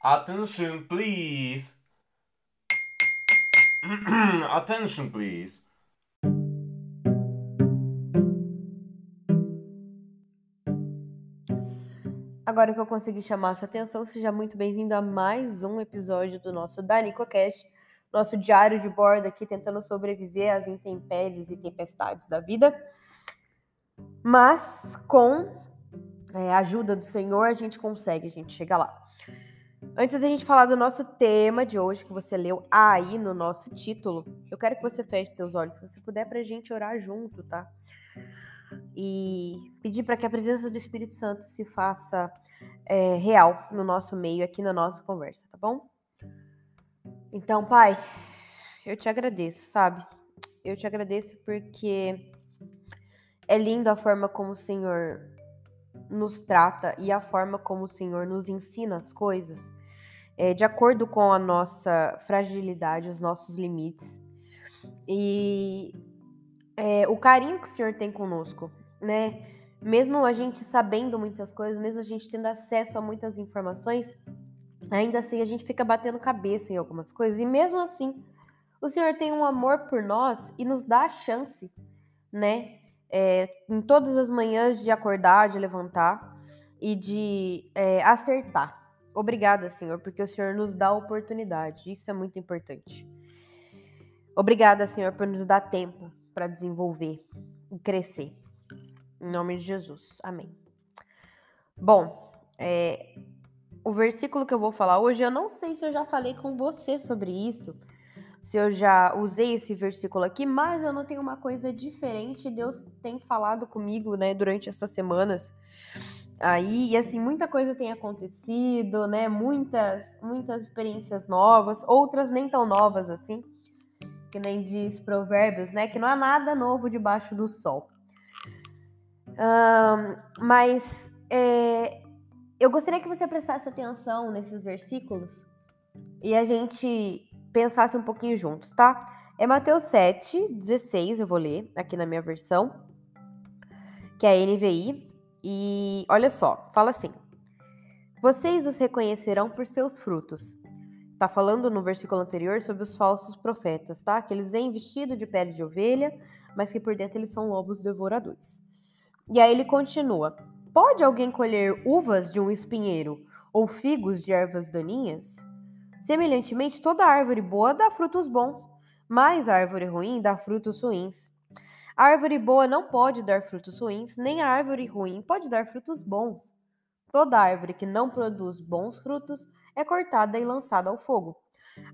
Attention, please. Attention, please. Agora que eu consegui chamar sua atenção, seja muito bem-vindo a mais um episódio do nosso DanicoCast, nosso diário de bordo aqui, tentando sobreviver às intempéries e tempestades da vida. Mas com é, a ajuda do Senhor, a gente consegue, a gente chega lá. Antes da gente falar do nosso tema de hoje, que você leu aí no nosso título, eu quero que você feche seus olhos, se você puder, pra gente orar junto, tá? E pedir para que a presença do Espírito Santo se faça é, real no nosso meio, aqui na nossa conversa, tá bom? Então, Pai, eu te agradeço, sabe? Eu te agradeço porque é lindo a forma como o Senhor nos trata e a forma como o Senhor nos ensina as coisas é, de acordo com a nossa fragilidade, os nossos limites. E é, o carinho que o Senhor tem conosco, né? Mesmo a gente sabendo muitas coisas, mesmo a gente tendo acesso a muitas informações, ainda assim a gente fica batendo cabeça em algumas coisas. E mesmo assim, o Senhor tem um amor por nós e nos dá a chance, né? É, em todas as manhãs de acordar, de levantar e de é, acertar. Obrigada, Senhor, porque o Senhor nos dá oportunidade. Isso é muito importante. Obrigada, Senhor, por nos dar tempo para desenvolver e crescer. Em nome de Jesus. Amém. Bom, é, o versículo que eu vou falar hoje, eu não sei se eu já falei com você sobre isso, se eu já usei esse versículo aqui, mas eu não tenho uma coisa diferente. Deus tem falado comigo, né, durante essas semanas aí, e assim, muita coisa tem acontecido, né? Muitas, muitas experiências novas, outras nem tão novas assim, que nem diz Provérbios, né? Que não há nada novo debaixo do sol. Um, mas é, eu gostaria que você prestasse atenção nesses versículos e a gente pensasse um pouquinho juntos, tá? É Mateus 7, 16, eu vou ler aqui na minha versão, que é a NVI, e olha só, fala assim: Vocês os reconhecerão por seus frutos. Tá falando no versículo anterior sobre os falsos profetas, tá? Que eles vêm vestidos de pele de ovelha, mas que por dentro eles são lobos devoradores. E aí ele continua: Pode alguém colher uvas de um espinheiro ou figos de ervas daninhas? Semelhantemente, toda árvore boa dá frutos bons, mas a árvore ruim dá frutos ruins. A árvore boa não pode dar frutos ruins, nem a árvore ruim pode dar frutos bons. Toda árvore que não produz bons frutos é cortada e lançada ao fogo.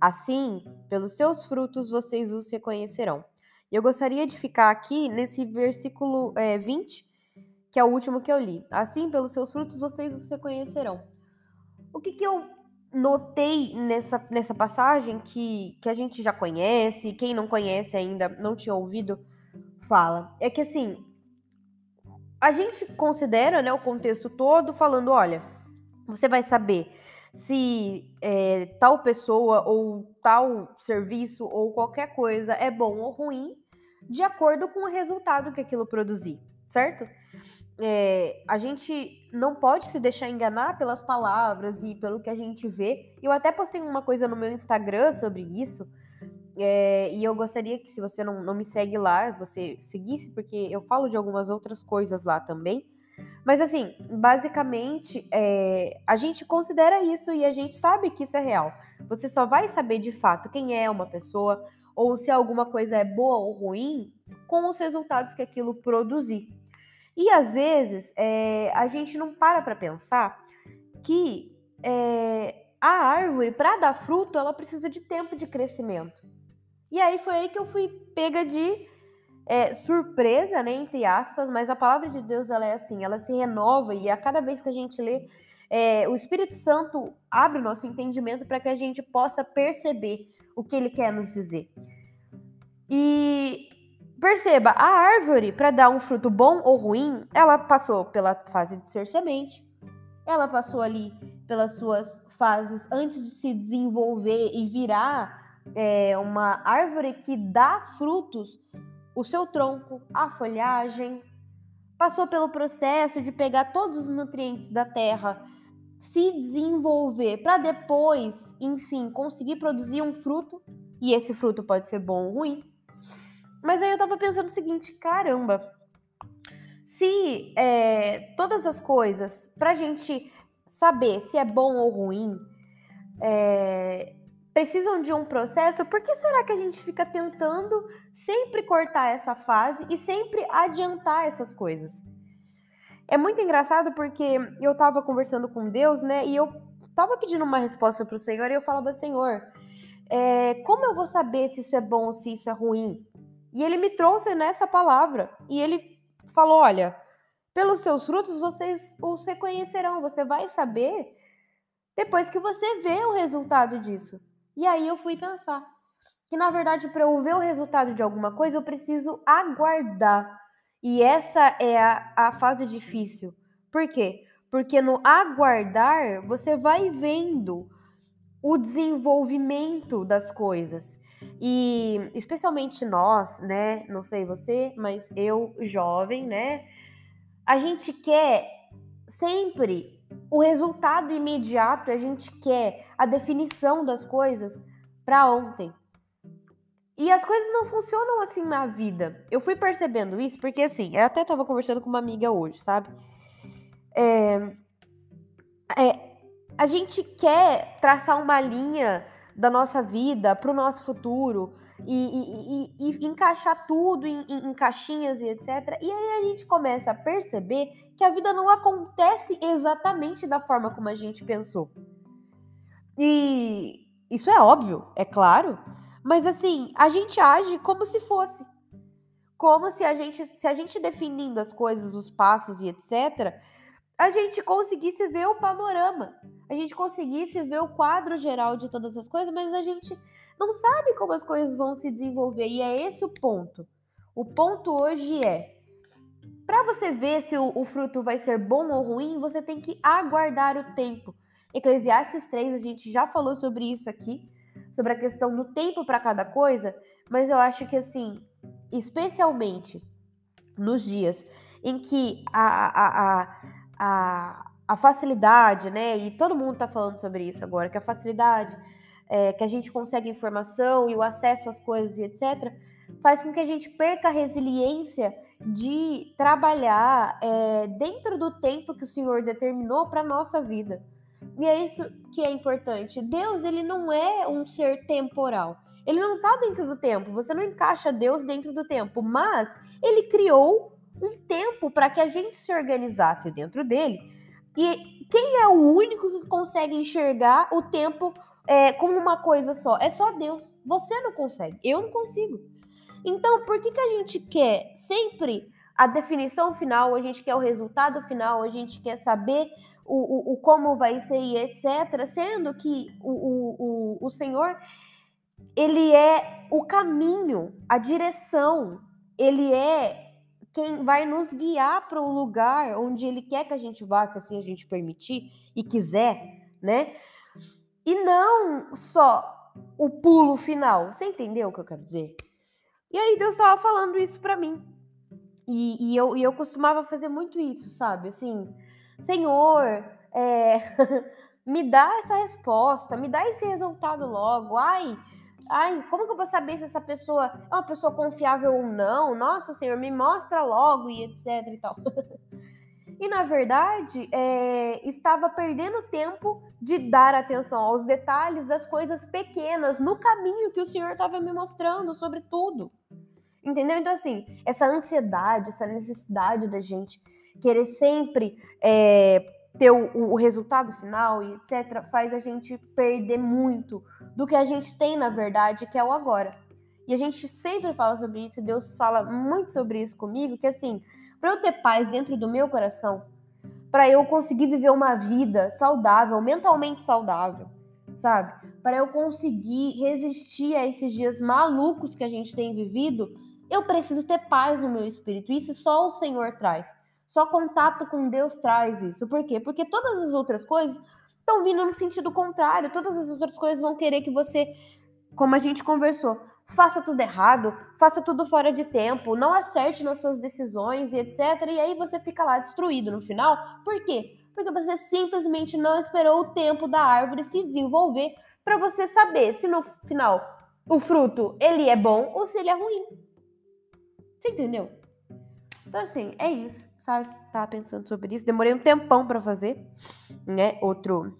Assim, pelos seus frutos vocês os reconhecerão. Eu gostaria de ficar aqui nesse versículo é, 20, que é o último que eu li. Assim, pelos seus frutos vocês os reconhecerão. O que, que eu notei nessa, nessa passagem que, que a gente já conhece, quem não conhece ainda, não tinha ouvido, fala é que assim a gente considera né, o contexto todo falando, olha, você vai saber se é, tal pessoa ou tal serviço ou qualquer coisa é bom ou ruim de acordo com o resultado que aquilo produzir, certo? É, a gente não pode se deixar enganar pelas palavras e pelo que a gente vê. Eu até postei uma coisa no meu Instagram sobre isso, é, e eu gostaria que, se você não, não me segue lá, você seguisse, porque eu falo de algumas outras coisas lá também. Mas, assim, basicamente, é, a gente considera isso e a gente sabe que isso é real. Você só vai saber de fato quem é uma pessoa ou se alguma coisa é boa ou ruim com os resultados que aquilo produzir. E às vezes é, a gente não para para pensar que é, a árvore, para dar fruto, ela precisa de tempo de crescimento. E aí foi aí que eu fui pega de é, surpresa, né, entre aspas, mas a palavra de Deus ela é assim, ela se renova e a cada vez que a gente lê, é, o Espírito Santo abre o nosso entendimento para que a gente possa perceber o que ele quer nos dizer. E perceba, a árvore, para dar um fruto bom ou ruim, ela passou pela fase de ser semente, ela passou ali pelas suas fases antes de se desenvolver e virar é, uma árvore que dá frutos, o seu tronco, a folhagem, passou pelo processo de pegar todos os nutrientes da terra, se desenvolver para depois, enfim, conseguir produzir um fruto, e esse fruto pode ser bom ou ruim. Mas aí eu tava pensando o seguinte: caramba, se é, todas as coisas, pra gente saber se é bom ou ruim, é, precisam de um processo, por que será que a gente fica tentando sempre cortar essa fase e sempre adiantar essas coisas? É muito engraçado porque eu tava conversando com Deus, né? E eu tava pedindo uma resposta pro Senhor e eu falava, Senhor, é, como eu vou saber se isso é bom ou se isso é ruim? E ele me trouxe nessa palavra. E ele falou: olha, pelos seus frutos vocês os reconhecerão. Você vai saber depois que você vê o resultado disso. E aí eu fui pensar que, na verdade, para eu ver o resultado de alguma coisa, eu preciso aguardar. E essa é a, a fase difícil. Por quê? Porque no aguardar, você vai vendo o desenvolvimento das coisas. E especialmente nós, né? Não sei você, mas eu, jovem, né? A gente quer sempre o resultado imediato, a gente quer a definição das coisas para ontem. E as coisas não funcionam assim na vida. Eu fui percebendo isso porque, assim, eu até estava conversando com uma amiga hoje, sabe? É, é, a gente quer traçar uma linha da nossa vida para o nosso futuro e, e, e, e encaixar tudo em, em, em, caixinhas e etc. E aí a gente começa a perceber que a vida não acontece exatamente da forma como a gente pensou. E isso é óbvio, é claro. Mas assim, a gente age como se fosse. Como se a gente, se a gente definindo as coisas, os passos e etc, a gente conseguisse ver o panorama. A gente conseguisse ver o quadro geral de todas as coisas, mas a gente não sabe como as coisas vão se desenvolver. E é esse o ponto. O ponto hoje é: para você ver se o, o, fruto vai ser bom ou ruim, você tem que aguardar o tempo. Eclesiastes 3, a gente já falou sobre isso aqui sobre a questão do tempo para cada coisa, mas eu acho que assim, especialmente nos dias em que a, a, a, a, a facilidade, né? E todo mundo está falando sobre isso agora, que a facilidade é, que a gente consegue informação e o acesso às coisas e etc., faz com que a gente perca a resiliência de trabalhar é, dentro do tempo que o Senhor determinou para nossa vida. E é isso que é importante. Deus, ele não é um ser temporal. Ele não está dentro do tempo. Você não encaixa Deus dentro do tempo, mas ele criou um tempo para que a gente se organizasse dentro dele. E quem é o único que consegue enxergar o tempo é, como uma coisa só? É só Deus. Você não consegue. Eu não consigo. Então, por que, que a gente quer sempre a definição final, a gente quer o resultado final, a gente quer saber o, o, o como vai ser e etc. Sendo que o, o, o, Senhor, ele é o caminho, a direção, ele é quem vai nos guiar para o lugar onde ele quer que a gente vá, se assim a gente permitir e quiser, né? E não só o pulo final. Você entendeu o que eu quero dizer? E aí Deus estava falando isso para mim. E, e, eu, e eu costumava fazer muito isso, sabe? Assim, Senhor, é, me dá essa resposta, me dá esse resultado logo. Ai, ai, como que eu vou saber se essa pessoa é uma pessoa confiável ou não? Nossa, Senhor, me mostra logo e etc e tal. e na verdade, é, estava perdendo tempo de dar atenção aos detalhes das coisas pequenas no caminho que o Senhor estava me mostrando sobre tudo. Entendeu? Então, assim, essa ansiedade, essa necessidade da gente querer sempre é, ter o, o, resultado final e etc., faz a gente perder muito do que a gente tem, na verdade, que é o agora. E a gente sempre fala sobre isso, Deus fala muito sobre isso comigo, que assim, para eu ter paz dentro do meu coração, para eu conseguir viver uma vida saudável, mentalmente saudável, sabe? Para eu conseguir resistir a esses dias malucos que a gente tem vivido, eu preciso ter paz no meu espírito. Isso só o Senhor traz. Só contato com Deus traz isso. Por quê? Porque todas as outras coisas estão vindo no sentido contrário. Todas as outras coisas vão querer que você, como a gente conversou, faça tudo errado, faça tudo fora de tempo, não acerte nas suas decisões e etc. E aí você fica lá destruído no final. Por quê? Porque você simplesmente não esperou o tempo da árvore se desenvolver para você saber se no final o fruto ele é bom ou se ele é ruim. Você entendeu? Então assim, é isso, sabe? Tava pensando sobre isso, demorei um tempão para fazer, né? Outro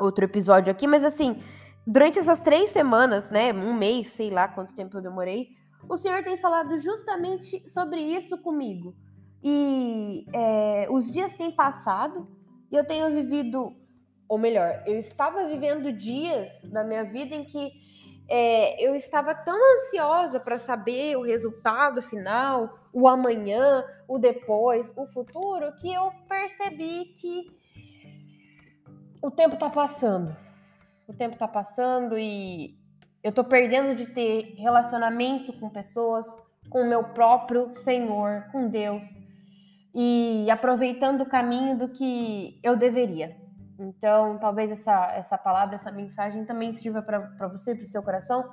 outro episódio aqui, mas assim, durante essas três semanas, né? Um mês, sei lá quanto tempo eu demorei, o Senhor tem falado justamente sobre isso comigo. E é, os dias têm passado e eu tenho vivido, ou melhor, eu estava vivendo dias na minha vida em que é, eu estava tão ansiosa para saber o resultado final, o amanhã, o depois, o futuro, que eu percebi que o tempo está passando. O tempo está passando e eu tô perdendo de ter relacionamento com pessoas, com o meu próprio Senhor, com Deus, e aproveitando o caminho do que eu deveria. Então, talvez essa, essa palavra, essa mensagem também sirva para você, para o seu coração,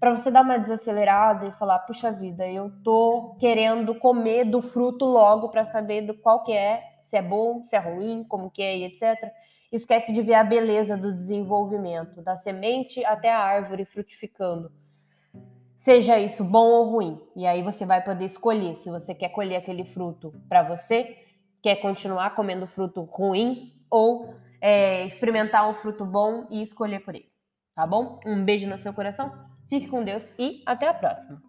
para você dar uma desacelerada e falar: puxa vida, eu tô querendo comer do fruto logo para saber do qual que é, se é bom, se é ruim, como que é etc esquece de ver a beleza do desenvolvimento, da semente até a árvore frutificando. Seja isso bom ou ruim. E aí você vai poder escolher se você quer colher aquele fruto para você, quer continuar comendo fruto ruim ou é, experimentar um fruto bom e escolher por ele. Tá bom? Um beijo no seu coração, fique com Deus e até a próxima.